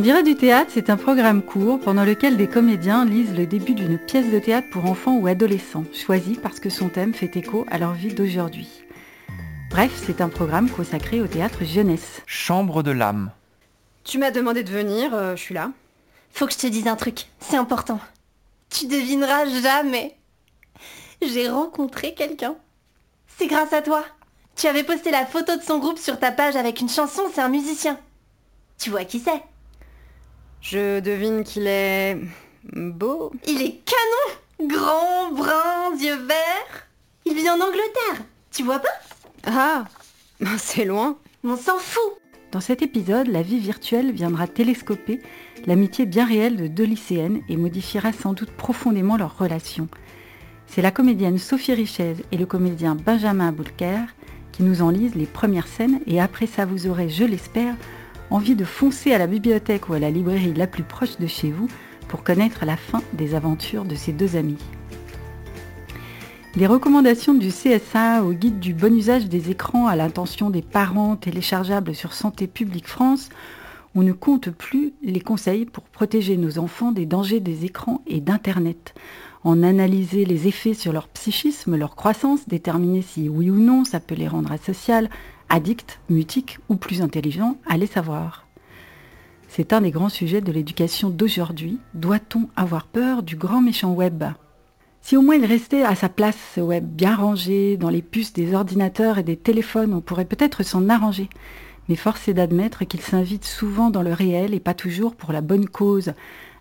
On dirait du théâtre, c'est un programme court pendant lequel des comédiens lisent le début d'une pièce de théâtre pour enfants ou adolescents, choisie parce que son thème fait écho à leur vie d'aujourd'hui. Bref, c'est un programme consacré au théâtre jeunesse. Chambre de l'âme. Tu m'as demandé de venir, euh, je suis là. Faut que je te dise un truc, c'est important. Tu devineras jamais. J'ai rencontré quelqu'un. C'est grâce à toi. Tu avais posté la photo de son groupe sur ta page avec une chanson, c'est un musicien. Tu vois qui c'est? Je devine qu'il est beau. Il est canon Grand, brun, yeux verts. Il vit en Angleterre. Tu vois pas? Ah, c'est loin. On s'en fout. Dans cet épisode, la vie virtuelle viendra télescoper l'amitié bien réelle de deux lycéennes et modifiera sans doute profondément leur relation. C'est la comédienne Sophie Richez et le comédien Benjamin Boulker qui nous en lisent les premières scènes et après ça vous aurez, je l'espère, envie de foncer à la bibliothèque ou à la librairie la plus proche de chez vous pour connaître la fin des aventures de ces deux amis. Les recommandations du CSA au guide du bon usage des écrans à l'intention des parents téléchargeables sur Santé publique France, on ne compte plus les conseils pour protéger nos enfants des dangers des écrans et d'Internet. En analyser les effets sur leur psychisme, leur croissance, déterminer si oui ou non ça peut les rendre asociales, addicts, mutiques ou plus intelligents, allez savoir. C'est un des grands sujets de l'éducation d'aujourd'hui. Doit-on avoir peur du grand méchant web? Si au moins il restait à sa place ce web bien rangé dans les puces des ordinateurs et des téléphones, on pourrait peut-être s'en arranger. Mais force est d'admettre qu'il s'invite souvent dans le réel et pas toujours pour la bonne cause.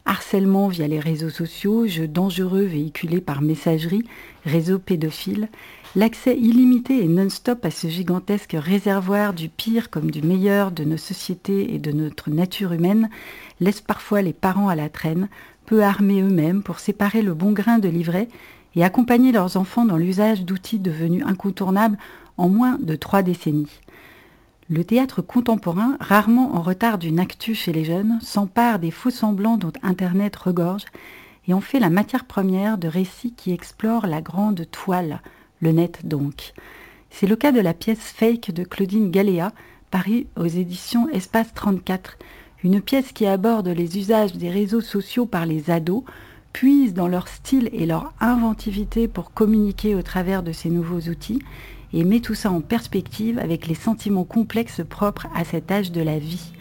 Harcèlement via les réseaux sociaux, jeux dangereux véhiculés par messagerie, réseaux pédophiles, l'accès illimité et non-stop à ce gigantesque réservoir du pire comme du meilleur de nos sociétés et de notre nature humaine laisse parfois les parents à la traîne, peu armés eux-mêmes pour séparer le bon grain de l'ivraie et accompagner leurs enfants dans l'usage d'outils devenus incontournables en moins de trois décennies. Le théâtre contemporain, rarement en retard d'une actu chez les jeunes, s'empare des faux semblants dont Internet regorge et en fait la matière première de récits qui explorent la grande toile, le net donc. C'est le cas de la pièce Fake de Claudine Galéa, parue aux éditions Espace 34, une pièce qui aborde les usages des réseaux sociaux par les ados, puise dans leur style et leur inventivité pour communiquer au travers de ces nouveaux outils, et met tout ça en perspective avec les sentiments complexes propres à cet âge de la vie.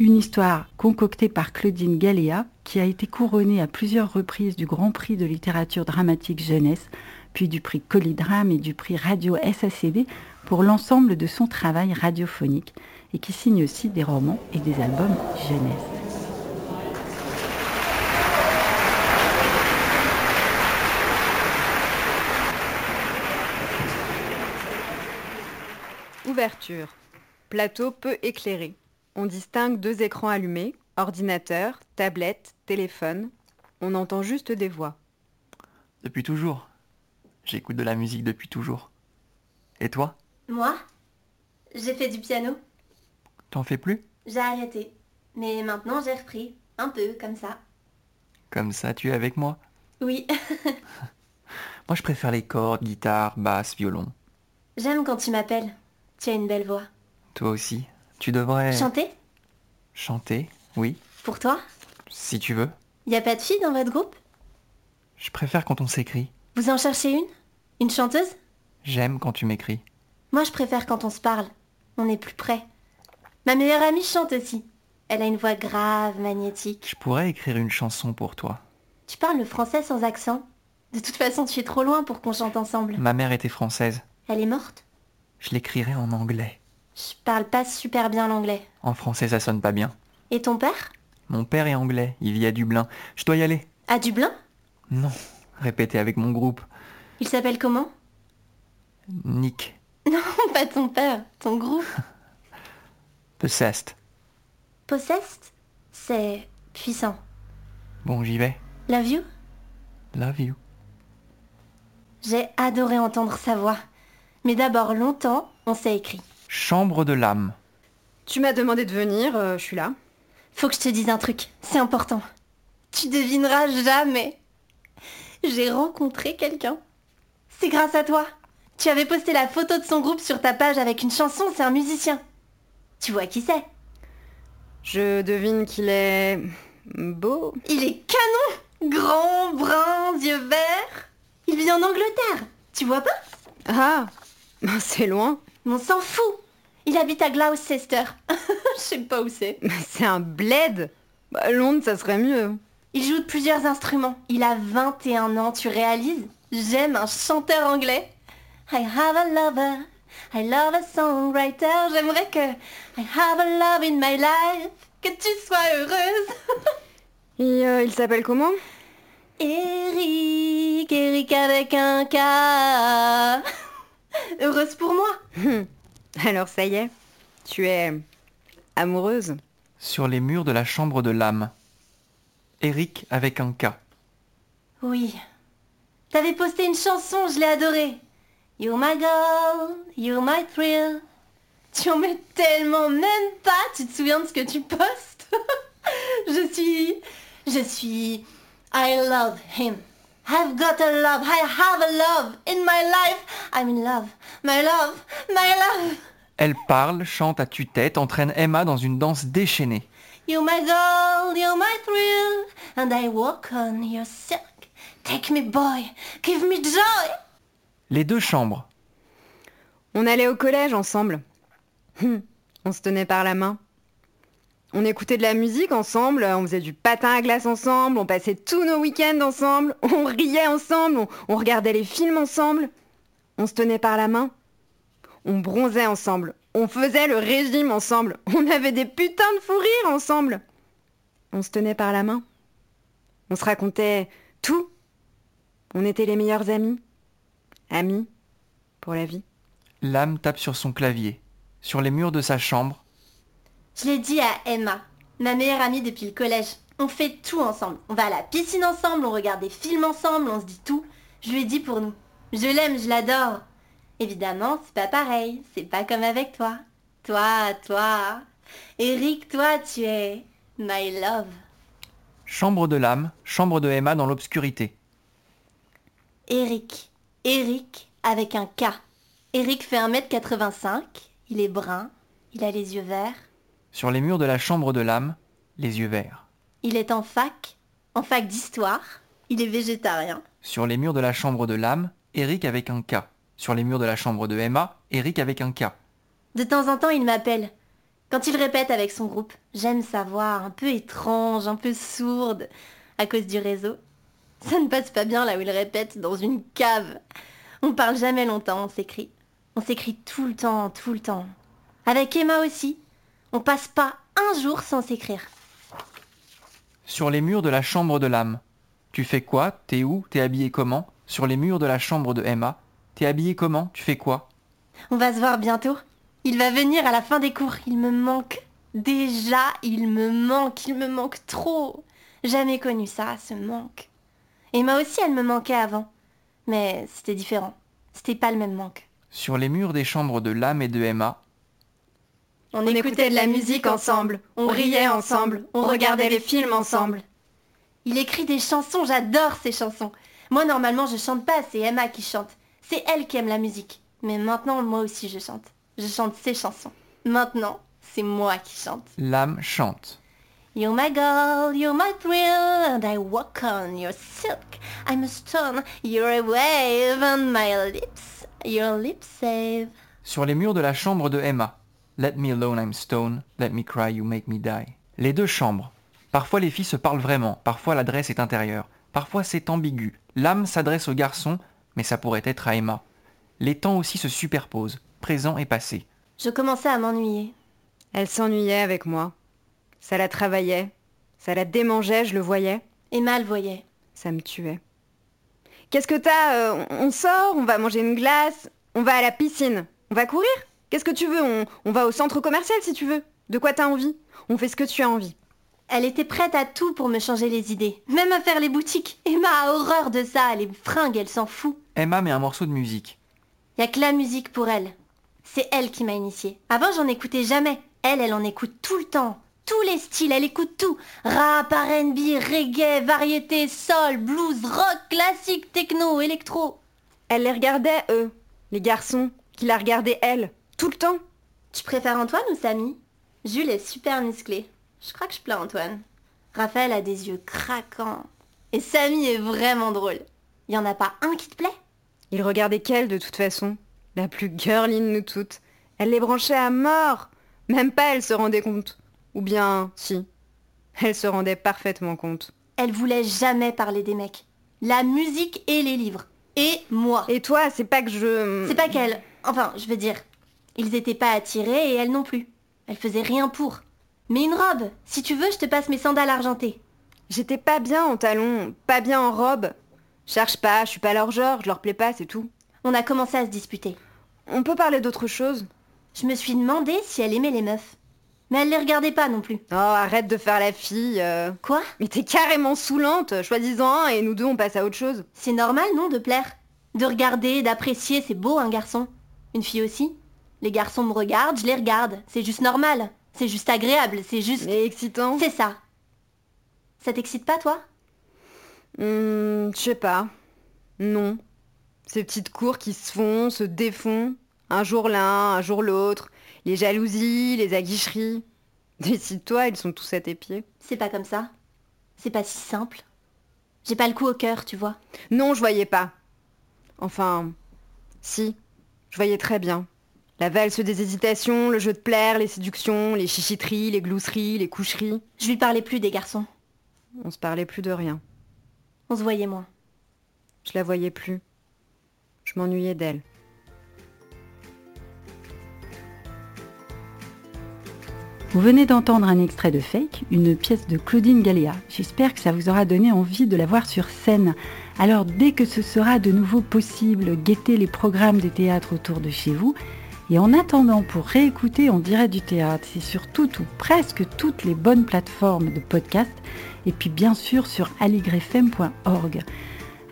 Une histoire concoctée par Claudine Galéa, qui a été couronnée à plusieurs reprises du Grand Prix de littérature dramatique jeunesse, puis du prix Colidram et du prix Radio SACD pour l'ensemble de son travail radiophonique et qui signe aussi des romans et des albums jeunesse. Ouverture. Plateau peu éclairé. On distingue deux écrans allumés, ordinateur, tablette, téléphone. On entend juste des voix. Depuis toujours. J'écoute de la musique depuis toujours. Et toi? Moi? J'ai fait du piano. T'en fais plus? J'ai arrêté. Mais maintenant j'ai repris. Un peu, comme ça. Comme ça, tu es avec moi? Oui. Moi, je préfère les cordes, guitare, basse, violon. J'aime quand tu m'appelles. Tu as une belle voix. Toi aussi. Tu devrais... Chanter? Chanter, oui. Pour toi? Si tu veux. Y a pas de fille dans votre groupe? Je préfère quand on s'écrit. Vous en cherchez une? Une chanteuse? J'aime quand tu m'écris. Moi je préfère quand on se parle. On est plus près. Ma meilleure amie chante aussi. Elle a une voix grave, magnétique. Je pourrais écrire une chanson pour toi. Tu parles le français sans accent? De toute façon, tu es trop loin pour qu'on chante ensemble. Ma mère était française. Elle est morte? Je l'écrirais en anglais. Je parle pas super bien l'anglais. En français, ça sonne pas bien. Et ton père? Mon père est anglais. Il vit à Dublin. Je dois y aller. À Dublin? Non. Répéter avec mon groupe. Il s'appelle comment? Nick. Non, pas ton père, ton groupe. Possessed. Possessed? C'est puissant. Bon, j'y vais. Love you? Love you. J'ai adoré entendre sa voix. Mais d'abord, longtemps, on s'est écrit. Chambre de l'âme. Tu m'as demandé de venir, euh, je suis là. Faut que je te dise un truc, c'est important. Tu devineras jamais. J'ai rencontré quelqu'un. C'est grâce à toi. Tu avais posté la photo de son groupe sur ta page avec une chanson, c'est un musicien. Tu vois qui c'est? Je devine qu'il est beau. Il est canon Grand, brun, yeux verts. Il vit en Angleterre. Tu vois pas? Ah, c'est loin. On s'en fout. Il habite à Gloucester. Je sais pas où c'est. C'est un bled. Bah, Londres, ça serait mieux. Il joue de plusieurs instruments. Il a 21 ans, tu réalises? J'aime un chanteur anglais. I have a lover. I love a songwriter. J'aimerais que I have a love in my life. Que tu sois heureuse. Et euh, il s'appelle comment? Eric, Eric avec un K. Heureuse pour moi. Alors ça y est, tu es amoureuse. Sur les murs de la chambre de l'âme. Eric avec un K. Oui. T'avais posté une chanson, je l'ai adorée. You're my girl, you're my thrill. Tu en mets tellement même pas, tu te souviens de ce que tu postes Je suis... Je suis... I love him. I've got a love, I have a love. In my life, I'm in love. My love, my love. Elle parle, chante à tue-tête, entraîne Emma dans une danse déchaînée. You're my girl, you're my thrill. And I walk on your silk. Take me boy, give me joy. Les deux chambres. On allait au collège ensemble. Hum, On se tenait par la main. On écoutait de la musique ensemble, on faisait du patin à glace ensemble, on passait tous nos week-ends ensemble, on riait ensemble, on, on regardait les films ensemble. On se tenait par la main. On bronzait ensemble. On faisait le régime ensemble. On avait des putains de fous rires ensemble. On se tenait par la main. On se racontait tout. On était les meilleurs amis. Amis pour la vie. L'âme tape sur son clavier. Sur les murs de sa chambre, Je l'ai dit à Emma, ma meilleure amie depuis le collège. On fait tout ensemble. On va à la piscine ensemble, on regarde des films ensemble, on se dit tout. Je lui ai dit pour nous. Je l'aime, je l'adore. Évidemment, c'est pas pareil. C'est pas comme avec toi. Toi, toi. Eric, toi, tu es my love. chambre de l'âme, chambre de Emma dans l'obscurité. Eric. Eric avec un K. Eric fait 1m85. Il est brun. Il a les yeux verts. Sur les murs de la chambre de l'âme, les yeux verts. Il est en fac. En fac d'histoire. Il est végétarien. Sur les murs de la chambre de l'âme, Eric avec un K. Sur les murs de la chambre de Emma, Eric avec un K. De temps en temps, il m'appelle. Quand il répète avec son groupe, j'aime sa voix un peu étrange, un peu sourde, à cause du réseau. Ça ne passe pas bien là où il répète, dans une cave. On parle jamais longtemps, on s'écrit. On s'écrit tout le temps, tout le temps. Avec Emma aussi. On passe pas un jour sans s'écrire. Sur les murs de la chambre de l'âme. Tu fais quoi? T'es où? T'es habillé comment? Sur les murs de la chambre de Emma. T'es habillé comment? Tu fais quoi? On va se voir bientôt. Il va venir à la fin des cours. Il me manque. Déjà, il me manque. Il me manque trop. Jamais connu ça, ce manque. Emma aussi, elle me manquait avant. Mais c'était différent. C'était pas le même manque. Sur les murs des chambres de l'âme et de Emma, On, écoutait de la musique ensemble. On riait ensemble. On regardait les films ensemble. Il écrit des chansons. J'adore ces chansons. Moi, normalement, je chante pas. C'est Emma qui chante. C'est elle qui aime la musique. Mais maintenant, moi aussi, je chante. Je chante ses chansons. Maintenant, c'est moi qui chante. l'âme chante. You're my girl, you're my thrill, and I walk on your silk. I'm a stone, you're a wave on my lips. Your lips save. Sur les murs de la chambre de Emma. Let me alone, I'm stone. Let me cry, you make me die. Les deux chambres. Parfois les filles se parlent vraiment, parfois l'adresse est intérieure, parfois c'est ambigu. L'âme s'adresse au garçon, mais ça pourrait être à Emma. Les temps aussi se superposent, présent et passé. Je commençais à m'ennuyer. Elle s'ennuyait avec moi. Ça la travaillait. Ça la démangeait, je le voyais. Emma le voyait. Ça me tuait. Qu'est-ce que t'as euh, On sort, on va manger une glace, on va à la piscine, on va courir? Qu'est-ce que tu veux? On, on va au centre commercial si tu veux. De quoi t'as envie? On fait ce que tu as envie. Elle était prête à tout pour me changer les idées. Même à faire les boutiques. Emma a horreur de ça. Les fringues, elle s'en fout. Emma met un morceau de musique. Y a que la musique pour elle. C'est elle qui m'a initiée. Avant, j'en écoutais jamais. Elle, elle en écoute tout le temps. Tous les styles, elle écoute tout. Rap, R&B, reggae, variété, soul, blues, rock, classique, techno, électro. Elle les regardait, eux, les garçons, qui la regardaient, elle, tout le temps. Tu préfères Antoine ou Samy? Jules est super musclé. Je crois que je plains Antoine. Raphaël a des yeux craquants. Et Samy est vraiment drôle. Y en a pas un qui te plaît? Il regardait qu'elle de toute façon. La plus girly de nous toutes. Elle les branchait à mort. Même pas elle se rendait compte. Ou bien, si. Elle se rendait parfaitement compte. Elle voulait jamais parler des mecs. La musique et les livres. Et moi. Et toi, c'est pas que je... C'est pas qu'elle. Enfin, je veux dire, ils étaient pas attirés et elle non plus. Elle faisait rien pour. Mais une robe, si tu veux, je te passe mes sandales argentées. J'étais pas bien en talons, pas bien en robe. Cherche pas, je suis pas leur genre, je leur plais pas, c'est tout. On a commencé à se disputer. On peut parler d'autre chose Je me suis demandé si elle aimait les meufs. Mais elle les regardait pas non plus. Oh, arrête de faire la fille. euh. Quoi? Mais t'es carrément saoulante. Choisis-en un et nous deux on passe à autre chose. C'est normal, non, de plaire? De regarder, d'apprécier, c'est beau un garçon. Une fille aussi. Les garçons me regardent, je les regarde. C'est juste normal. C'est juste agréable, c'est juste... Mais excitant. C'est ça. Ça t'excite pas, toi? Hmm, je sais pas. Non. Ces petites cours qui se font, se défont. Un jour l'un, un jour l'autre. Les jalousies, les aguicheries. Décide-toi, ils sont tous à tes pieds. C'est pas comme ça. C'est pas si simple. J'ai pas le coup au cœur, tu vois. Non, je voyais pas. Enfin, si, je voyais très bien. La valse des hésitations, le jeu de plaire, les séductions, les chichiteries, les glousseries, les coucheries. Je lui parlais plus des garçons. On se parlait plus de rien. On se voyait moins. Je la voyais plus. Je m'ennuyais d'elle. Vous venez d'entendre un extrait de Fake, une pièce de Claudine Gallia. J'espère que ça vous aura donné envie de la voir sur scène. Alors dès que ce sera de nouveau possible, guettez les programmes des théâtres autour de chez vous. Et en attendant, pour réécouter en direct du théâtre, c'est sur toutes ou presque toutes les bonnes plateformes de podcast et puis bien sûr sur aligrefm.org.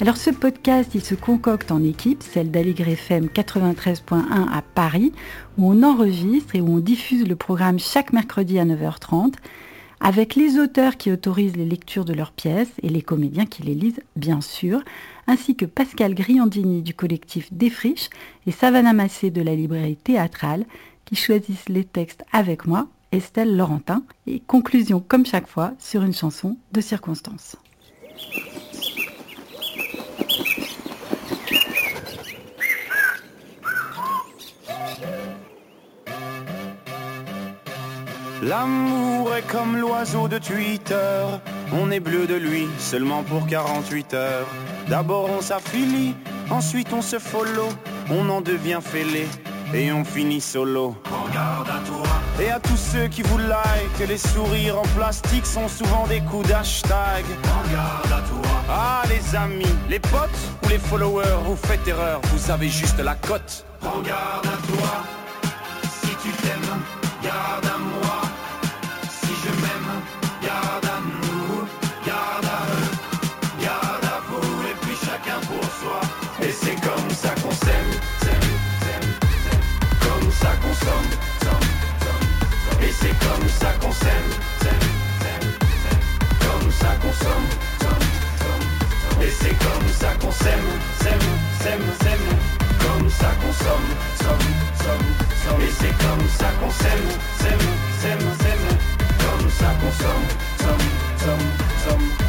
Alors ce podcast, il se concocte en équipe, celle d'Aligre FM 93.1 à Paris, où on enregistre et où on diffuse le programme chaque mercredi à 9h30, avec les auteurs qui autorisent les lectures de leurs pièces et les comédiens qui les lisent, bien sûr, ainsi que Pascal Griandini du collectif Défriche et Savannah Massé de la librairie théâtrale, qui choisissent les textes avec moi, Estelle Laurentin, et conclusion comme chaque fois sur une chanson de circonstance. L'amour est comme l'oiseau de Twitter, on est bleu de lui seulement pour 48 heures. D'abord on s'affilie, ensuite on se follow, on en devient fêlé et on finit solo. Regarde à toi. Et à tous ceux qui vous like, les sourires en plastique sont souvent des coups d'hashtag. Regarde à toi. Ah les amis, les potes ou les followers, vous faites erreur, vous avez juste la cote. Regarde à toi, si tu t'aimes, garde c'est comme ça qu'on s'aime, s'aime, s'aime, s'aime. Comme ça qu'on somme, somme, somme, somme.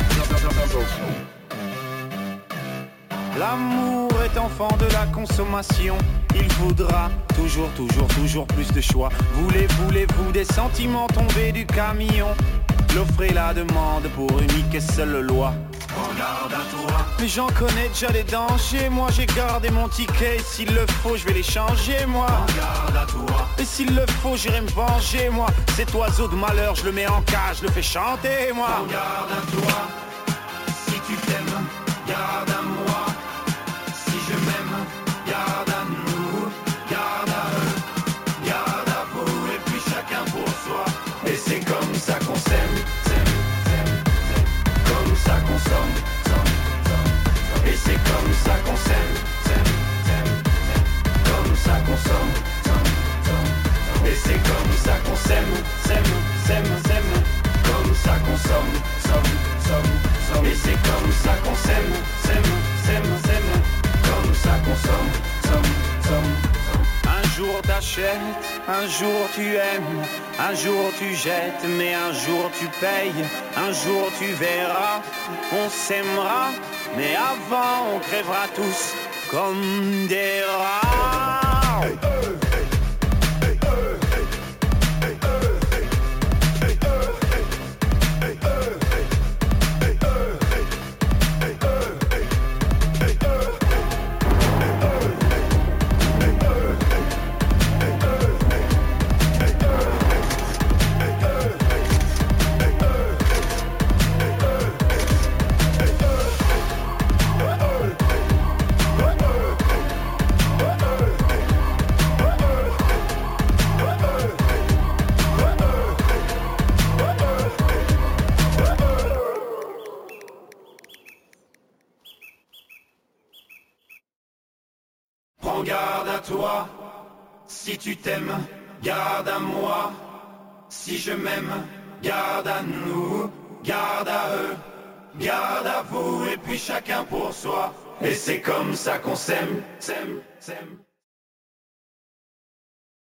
L'amour est enfant de la consommation. Il voudra toujours, toujours, toujours plus de choix. Voulez, voulez-vous des sentiments tombés du camion? L'offre et la demande pour unique et seule loi. Regarde à toi. Mais j'en connais déjà les dangers. Moi j'ai gardé mon ticket. S'il le faut, je vais les changer, moi. Regarde à toi. Et s'il le faut, j'irai me venger, moi. Cet oiseau de malheur, je le mets en cage, je le fais chanter, moi. Regarde à toi. Si tu t'aimes, un jour tu aimes, un jour tu jettes, mais un jour tu payes, un jour tu verras, on s'aimera, mais avant on crèvera tous comme des rats. Toi, si tu t'aimes, garde à moi. Si je m'aime, garde à nous, garde à eux, garde à vous, et puis chacun pour soi. Et c'est comme ça qu'on s'aime, s'aime, s'aime.